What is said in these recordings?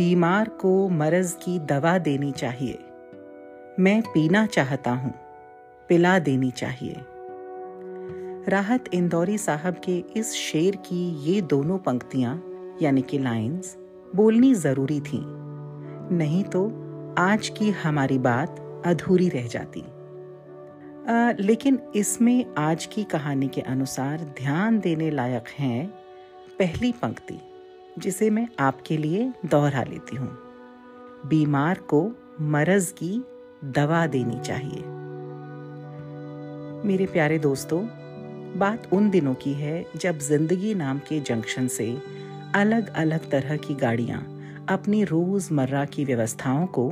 बीमार को मरज की दवा देनी चाहिए। मैं पीना चाहता हूँ पिला देनी चाहिए। राहत इंदौरी साहब के इस शेर की ये दोनों पंक्तियाँ यानी कि लाइंस बोलनी ज़रूरी थी। नहीं तो आज की हमारी बात अधूरी रह जाती। आ, लेकिन इसमें आज की कहानी के अनुसार ध्यान देने लायक है पहली पंक्ति। जिसे मैं आपके लिए दोहरा लेती हूँ। बीमार को मरज की दवा देनी चाहिए। मेरे प्यारे दोस्तों, बात उन दिनों की है जब ज़िंदगी नाम के जंक्शन से अलग अलग तरह की गाड़ियाँ अपनी रोज़मर्रा की व्यवस्थाओं को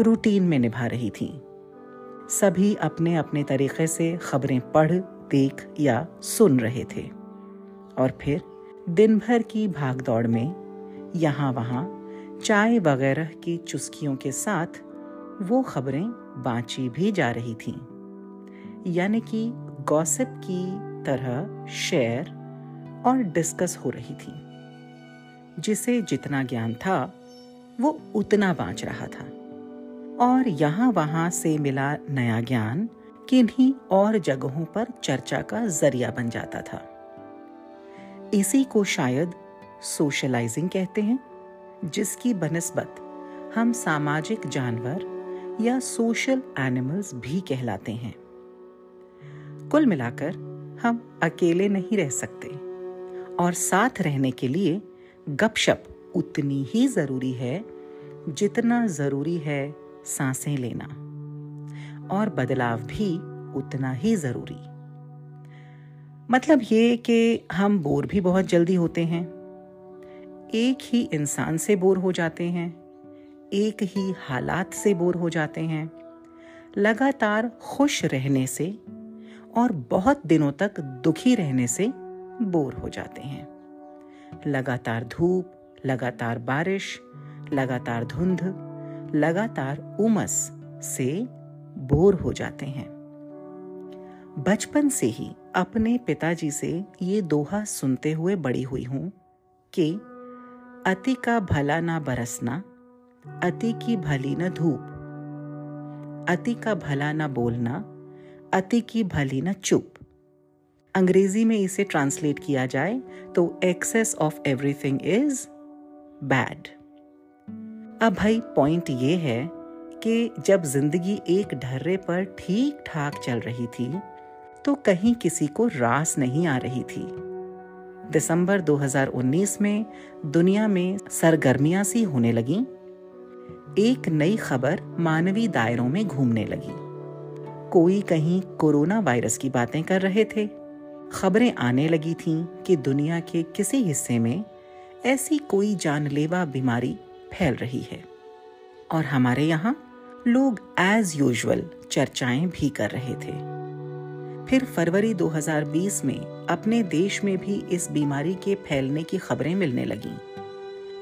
रूटीन में निभा रही थीं। सभी अपने अपने तरीके से खबरें पढ़, देख या सुन रहे थे। और फिर दिन भर की भागदौड़ में, यहाँ वहाँ चाय वगैरह की चुस्कियों के साथ वो खबरें बाँची भी जा रही थीं। यानी कि गॉसिप की तरह शेयर और डिस्कस हो रही थी। जिसे जितना ज्ञान था, वो उतना बाँच रहा था। और यहाँ वहाँ से मिला नया ज्ञान किन्हीं और जगहों पर चर्चा का ज़रिया बन जाता था। इसी को शायद सोशलाइजिंग कहते हैं, जिसकी बनस्बत हम सामाजिक जानवर या सोशल एनिमल्स भी कहलाते हैं। कुल मिलाकर हम अकेले नहीं रह सकते, और साथ रहने के लिए गपशप उतनी ही ज़रूरी है जितना ज़रूरी है साँसें लेना, और बदलाव भी उतना ही ज़रूरी। मतलब ये कि हम बोर भी बहुत जल्दी होते हैं। एक ही इंसान से बोर हो जाते हैं। एक ही हालात से बोर हो जाते हैं। लगातार खुश रहने से और बहुत दिनों तक दुखी रहने से बोर हो जाते हैं। लगातार धूप, लगातार बारिश, लगातार धुंध, लगातार उमस से बोर हो जाते हैं। बचपन से ही अपने पिताजी से ये दोहा सुनते हुए बड़ी हुई हूँ कि अति का भला ना बरसना, अति की भली न धूप, अति का भला ना बोलना, अति की भली न चुप। अंग्रेज़ी में इसे ट्रांसलेट किया जाए तो excess of everything is bad अब भाई पॉइंट ये है कि जब ज़िंदगी एक ढर्रे पर ठीक ठाक चल रही थी तो कहीं किसी को रास नहीं आ रही थी। दिसंबर 2019 में दुनिया में सरगर्मियाँ सी होने लगी। एक नई खबर मानवीय दायरों में घूमने लगी। कोई कहीं कोरोना वायरस की बातें कर रहे थे। खबरें आने लगी थीं कि दुनिया के किसी हिस्से में ऐसी कोई जानलेवा बीमारी फैल रही है। और हमारे यहाँ लोग एज यूजुअल चर्चाएँ भी कर रहे थे। फिर फरवरी 2020 में अपने देश में भी इस बीमारी के फैलने की खबरें मिलने लगी।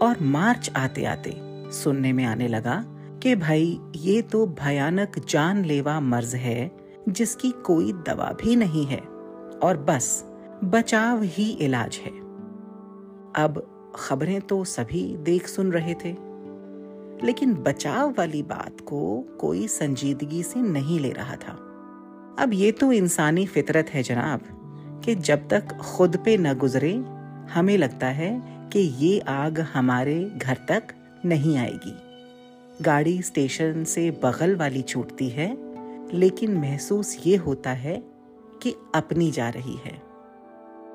और मार्च आते आते सुनने में आने लगा कि भाई, ये तो भयानक जानलेवा मर्ज है, जिसकी कोई दवा भी नहीं है। और बस, बचाव ही इलाज है। अब खबरें तो सभी देख सुन रहे थे। लेकिन बचाव वाली बात को कोई संजीदगी से नहीं ले रहा था। अब ये तो इंसानी फितरत है जनाब, कि जब तक खुद पे न गुजरे, हमें लगता है कि ये आग हमारे घर तक नहीं आएगी। गाड़ी स्टेशन से बगल वाली छूटती है, लेकिन महसूस ये होता है कि अपनी जा रही है।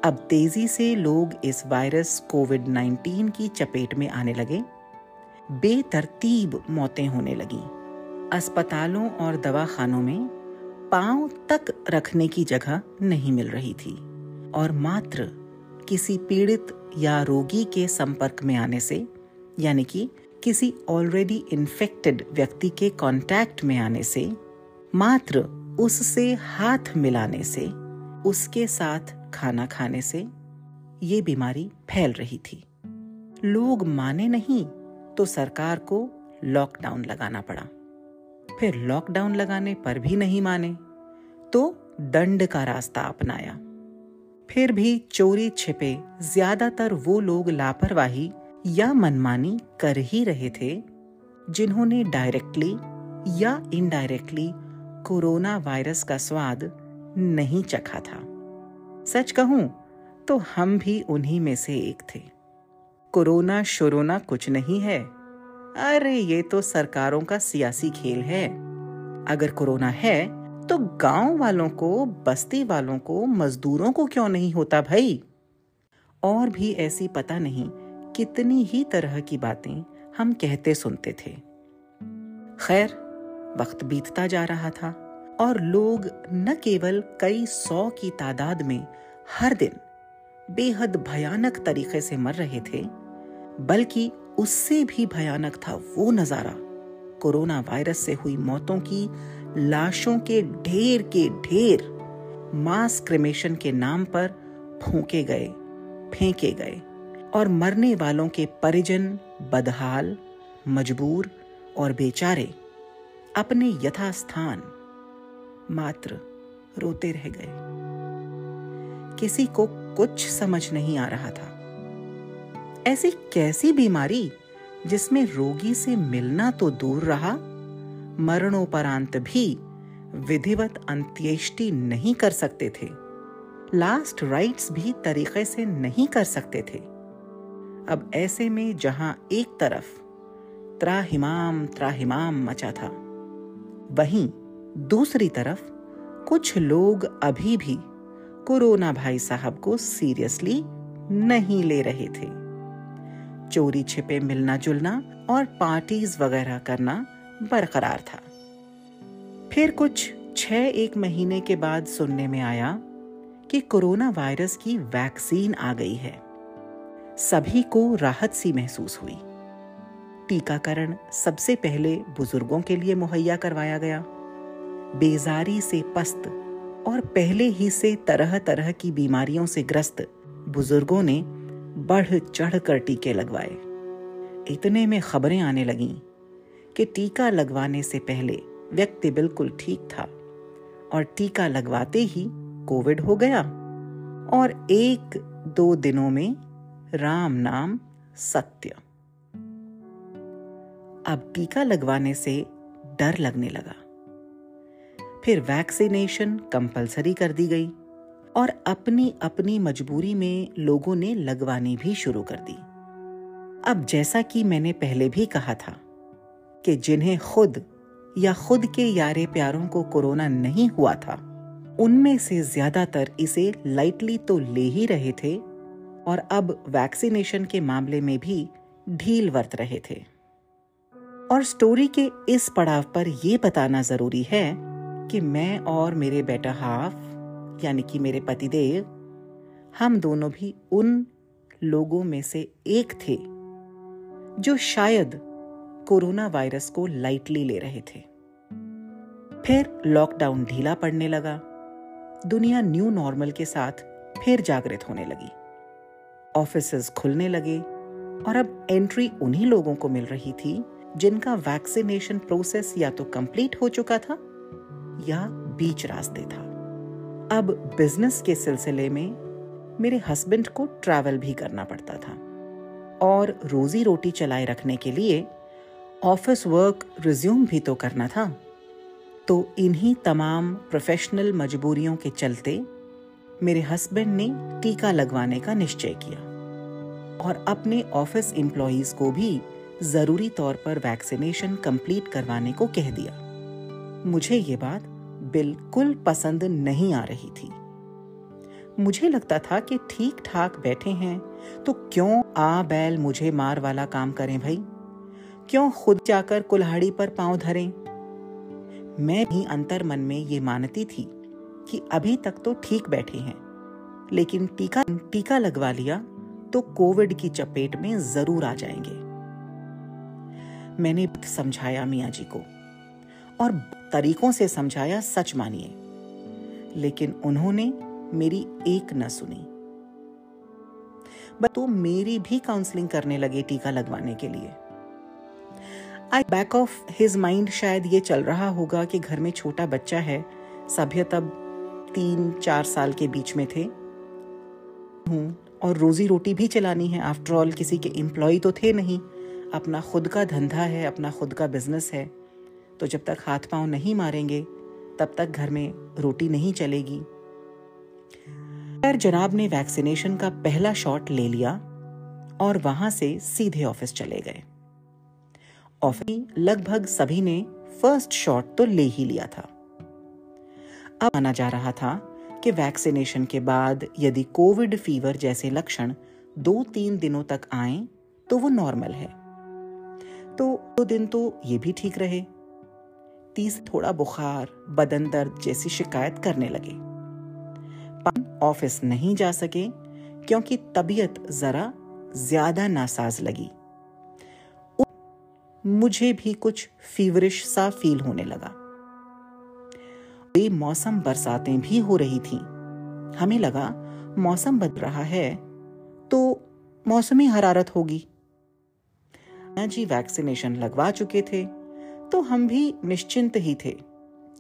अब तेज़ी से लोग इस वायरस कोविड 19 की चपेट में आने लगे। बेतरतीब मौतें होने लगी। अस्पतालों और दवाखानों में पाँव तक रखने की जगह नहीं मिल रही थी और मात्र किसी पीड़ित या रोगी के संपर्क में आने से, यानी कि किसी ऑलरेडी इन्फेक्टेड व्यक्ति के कांटेक्ट में आने से, मात्र उससे हाथ मिलाने से, उसके साथ खाना खाने से ये बीमारी फैल रही थी। लोग माने नहीं तो सरकार को लॉकडाउन लगाना पड़ा। फिर लॉकडाउन लगाने पर भी नहीं माने तो दंड का रास्ता अपनाया। फिर भी चोरी छिपे ज़्यादातर वो लोग लापरवाही या मनमानी कर ही रहे थे, जिन्होंने डायरेक्टली या इनडायरेक्टली कोरोना वायरस का स्वाद नहीं चखा था। सच कहूँ तो हम भी उन्हीं में से एक थे। कोरोना शोरोना कुछ नहीं है अरे, ये तो सरकारों का सियासी खेल है। अगर कोरोना है तो गाँव वालों को, बस्ती वालों को, मजदूरों को क्यों नहीं होता भाई? और भी ऐसी पता नहीं कितनी ही तरह की बातें हम कहते सुनते थे। खैर, वक्त बीतता जा रहा था और लोग न केवल कई सौ की तादाद में हर दिन बेहद भयानक तरीके से मर रहे थे, बल्कि उससे भी भयानक था वो नज़ारा। कोरोना वायरस से हुई मौतों की लाशों के ढेर के ढेर मास क्रिमेशन के नाम पर फूके गए, फेंके गए और मरने वालों के परिजन, बदहाल, मजबूर और बेचारे अपने यथास्थान मात्र रोते रह गए। किसी को कुछ समझ नहीं आ रहा था। ऐसी कैसी बीमारी जिसमें रोगी से मिलना तो दूर रहा, मरणोपरांत भी विधिवत अंत्येष्टि नहीं कर सकते थे। लास्ट राइट्स भी तरीके से नहीं कर सकते थे। अब ऐसे में जहाँ एक तरफ़ त्राहिमाम त्राहिमाम मचा था, वहीं दूसरी तरफ़ कुछ लोग अभी भी कोरोना भाई साहब को सीरियसली नहीं ले रहे थे। चोरी, छिपे, मिलना, जुलना और पार्टीज़ वगैरह करना बरकरार था। फिर कुछ छह एक महीने के बाद सुनने में आया कि कोरोना वायरस की वैक्सीन आ गई है। सभी को राहत सी महसूस हुई। टीकाकरण सबसे पहले बुज़ुर्गों के लिए मुहैया करवाया गया। बेजारी से पस्त और पहले ही से तरह तरह की बीमारियों से ग्रस्त बुज़ुर्गों ने बढ़ चढ़ कर टीके लगवाए। इतने में खबरें आने लगीं कि टीका लगवाने से पहले व्यक्ति बिल्कुल ठीक था और टीका लगवाते ही कोविड हो गया और एक दो दिनों में राम नाम सत्य। अब टीका लगवाने से डर लगने लगा। फिर वैक्सीनेशन कंपलसरी कर दी गई। और अपनी अपनी मजबूरी में लोगों ने लगवानी भी शुरू कर दी। अब जैसा कि मैंने पहले भी कहा था कि जिन्हें खुद या खुद के यारे प्यारों को कोरोना नहीं हुआ था, उनमें से ज़्यादातर इसे लाइटली तो ले ही रहे थे और अब वैक्सीनेशन के मामले में भी ढील वर्त रहे थे। और स्टोरी के इस पड़ाव पर यह बताना ज़रूरी है कि मैं और मेरे बेटा हाफ़ यानी कि मेरे पतिदेव, हम दोनों भी उन लोगों में से एक थे जो शायद कोरोना वायरस को लाइटली ले रहे थे। फिर लॉकडाउन ढीला पड़ने लगा। दुनिया न्यू नॉर्मल के साथ फिर जागृत होने लगी। ऑफ़िस खुलने लगे और अब एंट्री उन्हीं लोगों को मिल रही थी जिनका वैक्सीनेशन प्रोसेस या तो कंप्लीट हो चुका था या बीच रास्ते था। अब बिज़नेस के सिलसिले में मेरे हस्बैंड को ट्रैवल भी करना पड़ता था और रोजी रोटी चलाए रखने के लिए ऑफ़िस वर्क रिज्यूम भी तो करना था। तो इन्हीं तमाम प्रोफेशनल मजबूरियों के चलते मेरे हस्बैंड ने टीका लगवाने का निश्चय किया और अपने ऑफ़िस एम्प्लॉयज़ को भी ज़रूरी तौर पर वैक्सीनेशन कंप्लीट करवाने को कह दिया। मुझे ये बात बिल्कुल पसंद नहीं आ रही थी। मुझे लगता था कि ठीक ठाक बैठे हैं तो क्यों आ बैल मुझे मार वाला काम करें भाई? क्यों खुद जाकर कुल्हाड़ी पर पाँव धरें? मैं भी अंतर मन में ये मानती थी कि अभी तक तो ठीक बैठे हैं, लेकिन टीका टीका लगवा लिया तो कोविड की चपेट में ज़रूर आ जाएँगे। मैंने समझाया मियाँ जी को, और तरीकों से समझाया, सच मानिए। लेकिन उन्होंने मेरी एक न सुनी। तो मेरी भी काउंसलिंग करने लगे टीका लगवाने के लिए। I back of his mind शायद ये चल रहा होगा कि घर में छोटा बच्चा है। सभ्य तब तीन, चार साल के बीच में थे। हूँ, और रोजी रोटी भी चलानी है। आफ्टर ऑल किसी के एम्प्लॉय तो थे नहीं। अपना खुद का धंधा है, अपना खुद का बिज़नेस है। तो जब तक हाथ पाँव नहीं मारेंगे, तब तक घर में रोटी नहीं चलेगी। खैर, जनाब ने वैक्सीनेशन का पहला शॉट ले लिया और वहाँ से सीधे ऑफ़िस चले गए। ऑफ़िस लगभग सभी ने फ़र्स्ट शॉट तो ले ही लिया था। अब माना जा रहा था कि वैक्सीनेशन के बाद यदि कोविड फीवर जैसे लक्षण दो तीन दिनों तक आए तो वो नॉर्मल है। तो दो दिन तो ये भी ठीक रहे। तीस थोड़ा बुखार, बदन दर्द जैसी शिकायत करने लगे। ऑफ़िस नहीं जा सके, क्योंकि तबीयत जरा ज़्यादा नासाज लगी। मुझे भी कुछ फीवरिश सा फील होने लगा। वे मौसम बरसातें भी हो रही थी। हमें लगा, मौसम बदल रहा है तो मौसमी हरारत होगी। जी, वैक्सीनेशन लगवा चुके थे। तो हम भी निश्चिंत ही थे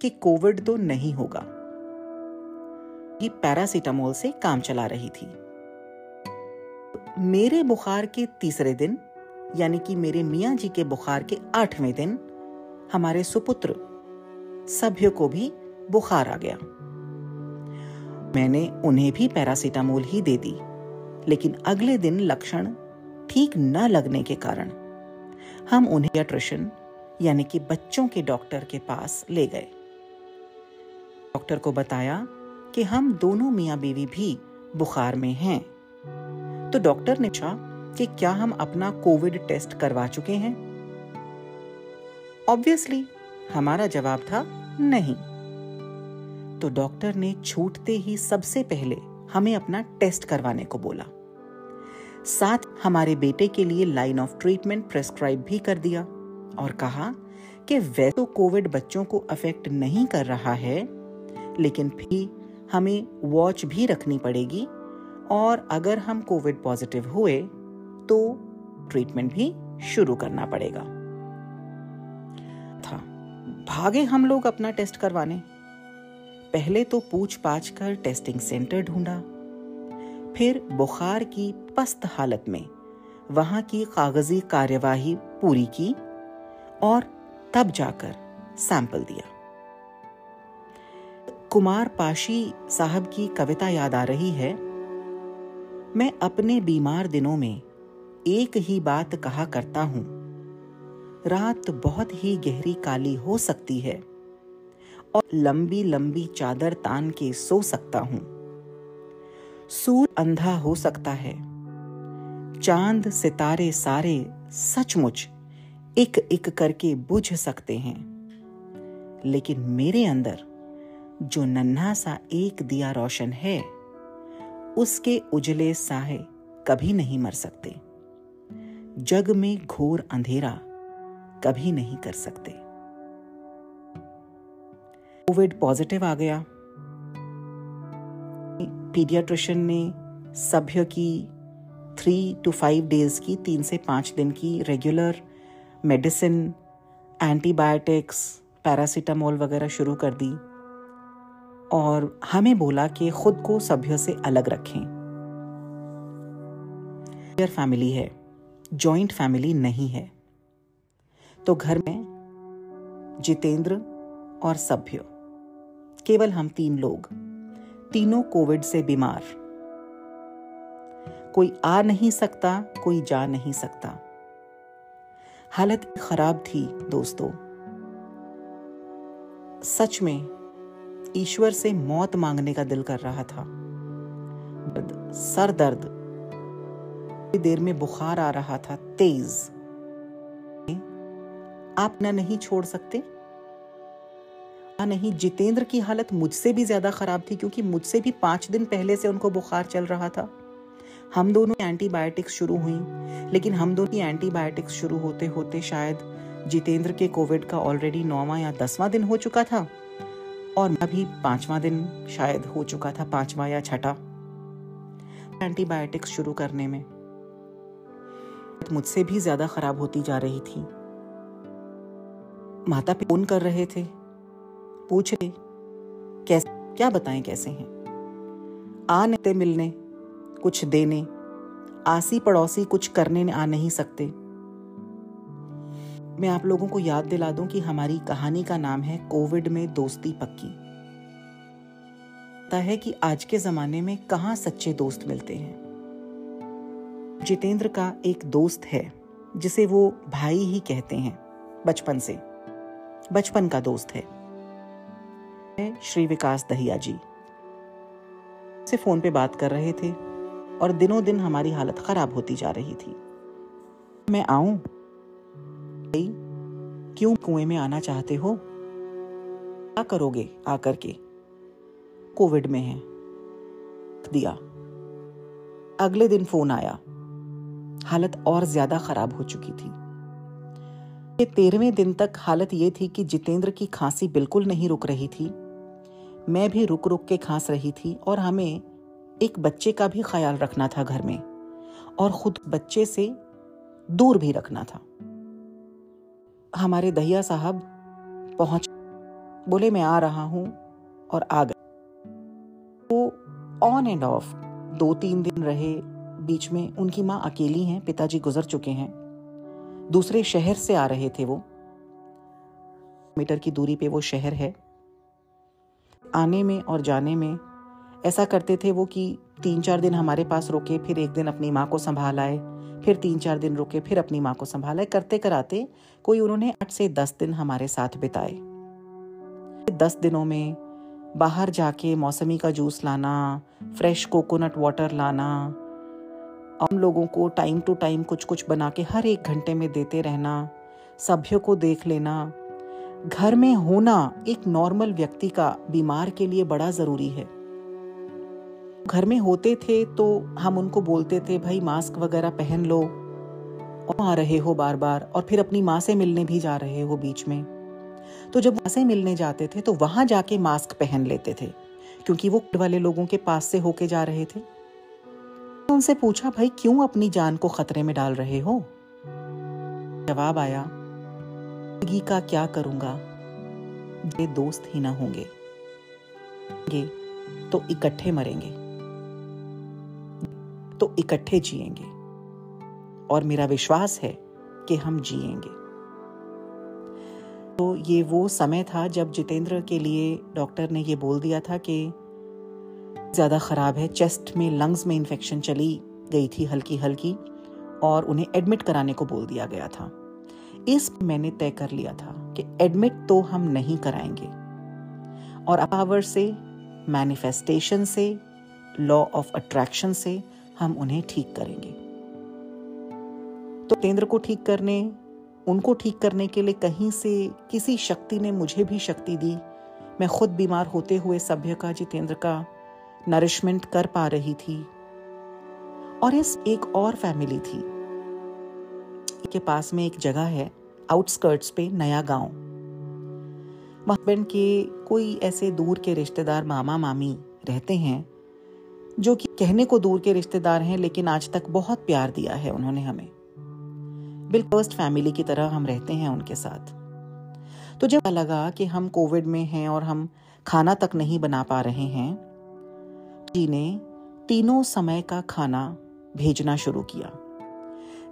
कि कोविड तो नहीं होगा। ये पैरासीटामोल से काम चला रही थी। मेरे बुखार के तीसरे दिन, यानी कि मेरे मियाँ जी के बुखार के आठवें दिन, हमारे सुपुत्र सभ्य को भी बुखार आ गया। मैंने उन्हें भी पैरासीटामोल ही दे दी, लेकिन अगले दिन लक्षण ठीक न लगने के कारण हम उन्हें पीडियाट्रिशियन यानी कि बच्चों के डॉक्टर के पास ले गए। डॉक्टर को बताया कि हम दोनों मियाँ बीवी भी बुखार में हैं। तो डॉक्टर ने पूछा कि क्या हम अपना कोविड टेस्ट करवा चुके हैं? ऑब्वियसली हमारा जवाब था नहीं। तो डॉक्टर ने छूटते ही सबसे पहले हमें अपना टेस्ट करवाने को बोला। साथ हमारे बेटे के लिए लाइन ऑफ़ ट्रीटमेंट प्रेस्क्राइब भी कर दिया। और कहा कि वैसे तो कोविड बच्चों को अफेक्ट नहीं कर रहा है, लेकिन फिर हमें वॉच भी रखनी पड़ेगी और अगर हम कोविड पॉजिटिव हुए तो ट्रीटमेंट भी शुरू करना पड़ेगा। था, भागे हम लोग अपना टेस्ट करवाने। पहले तो पूछ पाछ कर टेस्टिंग सेंटर ढूंढा। फिर बुखार की पस्त हालत में वहाँ की कागज़ी कार्यवाही पूरी की और तब जाकर सैंपल दिया। कुमार पाशी साहब की कविता याद आ रही है, मैं अपने बीमार दिनों में एक ही बात कहा करता हूँ। रात बहुत ही गहरी काली हो सकती है और लंबी लंबी चादर तान के सो सकता हूँ। सूर अंधा हो सकता है, चाँद सितारे सारे सचमुच एक एक करके बुझ सकते हैं। लेकिन मेरे अंदर जो नन्हा सा एक दिया रोशन है, उसके उजले साहे कभी नहीं मर सकते। जग में घोर अंधेरा कभी नहीं कर सकते। कोविड पॉजिटिव आ गया। पीडियाट्रिशियन ने सभ्य की थ्री टू फाइव डेज़ की तीन से पाँच दिन की रेगुलर मेडिसिन, एंटीबायोटिक्स, पैरासीटामोल वगैरह शुरू कर दी और हमें बोला कि खुद को सभ्य से अलग रखें। फैमिली है जॉइंट फैमिली नहीं है। तो घर में जितेंद्र और सभ्य, केवल हम तीन लोग, तीनों कोविड से बीमार। कोई आ नहीं सकता, कोई जा नहीं सकता। हालत खराब थी, दोस्तों। सच में, ईश्वर से मौत मांगने का दिल कर रहा था। सर दर्द। देर में बुखार आ रहा था, तेज। आप न नहीं छोड़ सकते? नहीं, जितेंद्र की हालत मुझसे भी ज़्यादा खराब थी, क्योंकि मुझसे भी पाँच दिन पहले से उनको बुखार चल रहा था। हम दोनों एंटीबायोटिक्स शुरू हुई, लेकिन हम दोनों की एंटीबायोटिक्स शुरू होते होते शायद जितेंद्र के कोविड का ऑलरेडी नौवा या दसवां दिन हो चुका था, और अभी पांचवा दिन शायद हो चुका था, पांचवा या छठा एंटीबायोटिक्स शुरू करने में। मुझसे भी ज़्यादा खराब होती जा रही थी। माता पिता फ़ोन कर रहे थे, पूछ रहे, कैसे, क्या बताएँ, कैसे हैं? आ नहीं मिलने कुछ देने आसी पड़ोसी कुछ करने आ नहीं सकते। मैं आप लोगों को याद दिला दूँ कि हमारी कहानी का नाम है कोविड में दोस्ती पक्की। है कि आज के जमाने में कहाँ सच्चे दोस्त मिलते हैं? जितेंद्र का एक दोस्त है, जिसे वो भाई ही कहते हैं, बचपन से। बचपन का दोस्त है। श्री विकास दहिया जी। से फ़ोन पे बात कर रहे थे। और दिनों दिन हमारी हालत खराब होती जा रही थी। मैं आऊँ? क्यों कुएँ में आना चाहते हो? क्या करोगे आकर के? कोविड में है। दिया। अगले दिन फ़ोन आया। हालत और ज़्यादा खराब हो चुकी थी। तेरहवें दिन तक हालत ये थी कि जितेंद्र की खांसी बिल्कुल नहीं रुक रही थी। मैं भी रुक रुक के खांस रही थी और हमें एक बच्चे का भी ख्याल रखना था घर में और खुद बच्चे से दूर भी रखना था। हमारे दहिया साहब पहुँच बोले, मैं आ रहा हूँ और आ गए। वो ऑन एंड ऑफ़ दो तीन दिन रहे बीच में। उनकी माँ अकेली हैं, पिताजी गुजर चुके हैं। दूसरे शहर से आ रहे थे वो। मीटर की दूरी पे वो शहर है। आने में और जाने में ऐसा करते थे वो कि तीन चार दिन हमारे पास रुके, फिर एक दिन अपनी माँ को संभाल आए, फिर तीन चार दिन रुके, फिर अपनी माँ को संभाला करते कराते कोई उन्होंने आठ से दस दिन हमारे साथ बिताए। दस दिनों में बाहर जाके मौसमी का जूस लाना, फ्रेश कोकोनट वाटर लाना, हम लोगों को टाइम टू टाइम कुछ कुछ बना के हर एक घंटे में देते रहना, सभ्यों को देख लेना। घर में होना एक नॉर्मल व्यक्ति का बीमार के लिए बड़ा ज़रूरी है। घर में होते थे तो हम उनको बोलते थे, भाई, मास्क वगैरह पहन लो। और आ रहे हो बार बार और फिर अपनी माँ से मिलने भी जा रहे हो बीच में। तो जब माँ से मिलने जाते थे तो वहाँ जाके मास्क पहन लेते थे, क्योंकि वो वाले लोगों के पास से होके जा रहे थे। तो उनसे पूछा, भाई, क्यों अपनी जान को खतरे में डाल रहे हो? जवाब आया, ज़िंदगी का क्या करूँगा? ये दोस्त ही ना होंगे। तो इकट्ठे मरेंगे। तो इकट्ठे जिएँगे। और मेरा विश्वास है कि हम जिएँगे। तो ये वो समय था जब जितेंद्र के लिए डॉक्टर ने ये बोल दिया था कि ज़्यादा ख़राब है, चेस्ट में, लंग्स में इन्फेक्शन चली गई थी हल्की हल्की और उन्हें एडमिट कराने को बोल दिया गया था। इस मैंने तय कर लिया था कि एडमिट तो हम नहीं कराएँगे। और पावर से मैनिफेस्टेशन से लॉ ऑफ़ अट्रैक्शन से हम उन्हें ठीक करेंगे। तो केंद्र को ठीक करने, उनको ठीक करने के लिए कहीं से किसी शक्ति ने मुझे भी शक्ति दी। मैं खुद बीमार होते हुए सभ्य का जितेंद्र का नरिशमेंट कर पा रही थी। और इस एक और फैमिली थी। के पास में एक जगह है आउटस्कर्ट्स पे, नया गाँव। हस्बैंड के कोई ऐसे दूर के रिश्तेदार मामा मामी रहते हैं जो कि कहने को दूर के रिश्तेदार हैं, लेकिन आज तक बहुत प्यार दिया है उन्होंने हमें। बिल फ़र्स्ट फैमिली की तरह हम रहते हैं उनके साथ। तो जब लगा कि हम कोविड में हैं और हम खाना तक नहीं बना पा रहे हैं, जी ने तीनों समय का खाना भेजना शुरू किया।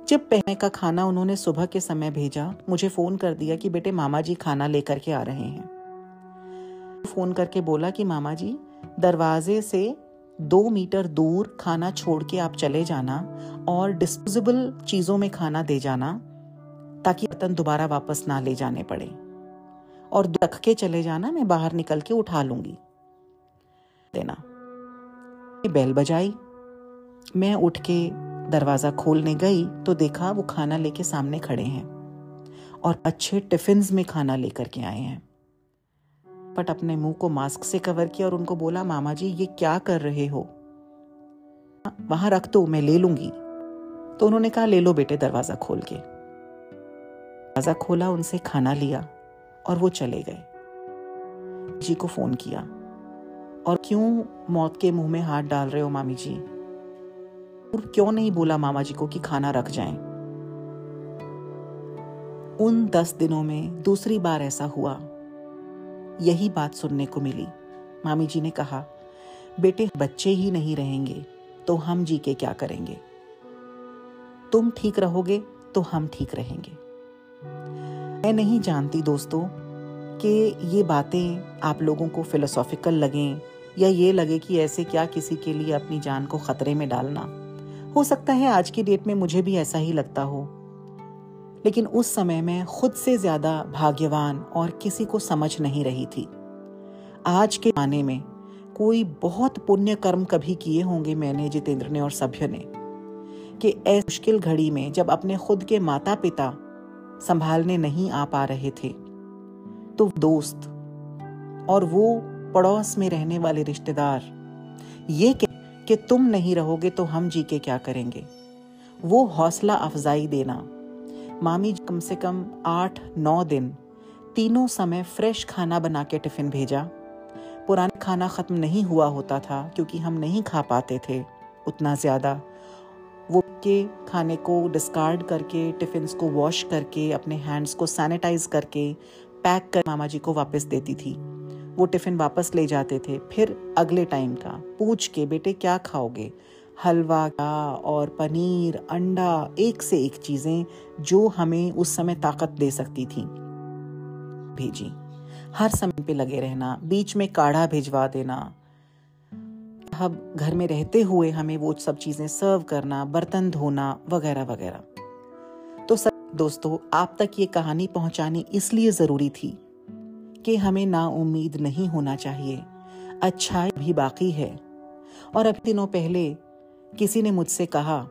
जब पहले का खाना उन्होंने सुबह के समय भेजा, मुझे फ़ोन कर दिया कि बेटे मामा जी खाना लेकर के आ रहे हैं। फ़ोन करके बोला कि मामा जी, दरवाजे से दो मीटर दूर खाना छोड़ के आप चले जाना और डिस्पोजेबल चीज़ों में खाना दे जाना, ताकि बर्तन दोबारा वापस ना ले जाने पड़े। और रख के चले जाना, मैं बाहर निकल के उठा लूँगी। देना। बेल बजाई। मैं उठ के दरवाज़ा खोलने गई तो देखा वो खाना लेके सामने खड़े हैं और अच्छे टिफ़िन में खाना लेकर के आए हैं। पट अपने मुँह को मास्क से कवर किया और उनको बोला, मामा जी, ये क्या कर रहे हो? वहाँ रख दो मैं ले लूँगी। तो उन्होंने कहा, ले लो बेटे, दरवाज़ा खोल के। दरवाज़ा खोला, उनसे खाना लिया और वो चले गए। जी को फ़ोन किया, और क्यों मौत के मुँह में हाथ डाल रहे हो, मामी जी? और क्यों नहीं बोला मामा जी को कि खाना रख जाएँ? उन दस दिनों में दूसरी बार ऐसा हुआ। यही बात सुनने को मिली। मामी जी ने कहा, बेटे, बच्चे ही नहीं रहेंगे तो हम जी के क्या करेंगे? तुम ठीक रहोगे तो हम ठीक रहेंगे। मैं नहीं जानती दोस्तों, कि ये बातें आप लोगों को फिलोसॉफिकल लगें, या ये लगे कि ऐसे क्या किसी के लिए अपनी जान को खतरे में डालना। हो सकता है आज की डेट में मुझे भी ऐसा ही लगता हो। लेकिन उस समय मैं खुद से ज़्यादा भाग्यवान और किसी को समझ नहीं रही थी। आज के जमाने में कोई बहुत पुण्य कर्म कभी किए होंगे मैंने, जितेंद्र ने और सभ्य ने, कि ऐसी मुश्किल घड़ी में जब अपने खुद के माता पिता संभालने नहीं आ पा रहे थे तो दोस्त और वो पड़ोस में रहने वाले रिश्तेदार ये कि तुम नहीं रहोगे तो हम जी के क्या करेंगे? वो हौसला अफजाई देना मामी कम से कम आठ, नौ दिन तीनों समय फ्रेश खाना बना के टिफ़िन भेजा। पुराना खाना ख़त्म नहीं हुआ होता था, क्योंकि हम नहीं खा पाते थे उतना ज़्यादा। वो के खाने को डिस्कार्ड करके टिफ़िन को वॉश करके, अपने हैंड्स को सैनिटाइज करके पैक कर मामा जी को वापस देती थी। वो टिफ़िन वापस ले जाते थे, फिर अगले टाइम का पूछ के, बेटे, क्या खाओगे? हलवा और पनीर, अंडा, एक से एक चीज़ें जो हमें उस समय ताकत दे सकती थी। भेजी। हर समय पे लगे रहना, बीच में काढ़ा भिजवा देना। अब घर में रहते हुए हमें वो सब चीज़ें सर्व करना, बर्तन धोना वगैरह वगैरह। तो सब दोस्तों, आप तक ये कहानी पहुंचानी इसलिए ज़रूरी थी कि हमें ना उम्मीद नहीं होना चाहिए। अच्छाई भी बाकी है। और अभी दिनों पहले किसी ने मुझसे कहा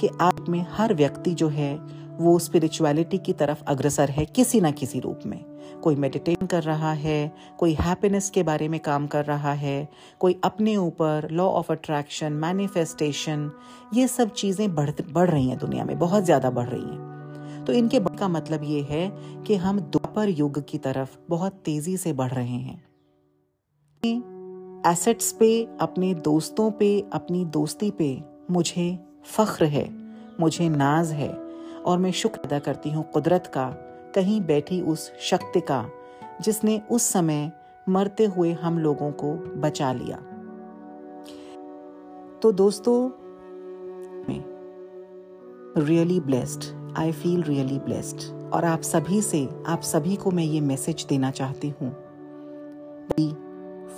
कि आप में हर व्यक्ति जो है, वो स्पिरिचुअलिटी की तरफ़ अग्रसर है किसी ना किसी रूप में। कोई मेडिटेशन कर रहा है, कोई हैप्पीनेस के बारे में काम कर रहा है, कोई अपने ऊपर लॉ ऑफ़ अट्रैक्शन मैनिफेस्टेशन ये सब चीज़ें बढ़ बढ़ रही हैं दुनिया में, बहुत ज़्यादा बढ़ रही हैं। तो इनके का मतलब ये है कि हम द्वापर युग की तरफ़ बहुत तेज़ी से बढ़ रहे हैं। एसेट्स पे, अपने दोस्तों पे, अपनी दोस्ती पे मुझे फख्र है, मुझे नाज है और मैं शुक्र अदा करती हूँ कुदरत का, कहीं बैठी उस शक्ति का, जिसने उस समय मरते हुए हम लोगों को बचा लिया। तो दोस्तों really blessed I feel really blessed और आप सभी से, आप सभी को मैं ये मैसेज देना चाहती हूँ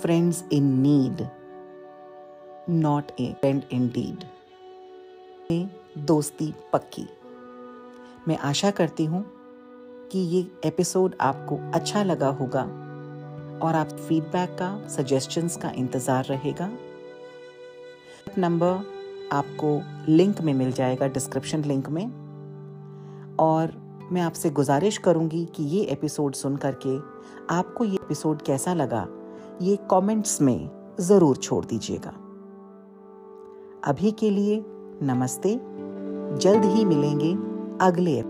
friends in need not a friend indeed दोस्ती पक्की। मैं आशा करती हूँ कि ये एपिसोड आपको अच्छा लगा होगा और आप फीडबैक का सजेशंस का इंतज़ार रहेगा। नंबर आपको लिंक में मिल जाएगा डिस्क्रिप्शन लिंक में। और मैं आपसे गुजारिश करूँगी कि ये एपिसोड सुन करके आपको ये एपिसोड कैसा लगा ये कमेंट्स में ज़रूर छोड़ दीजिएगा। अभी के लिए नमस्ते जल्द ही मिलेंगे अगले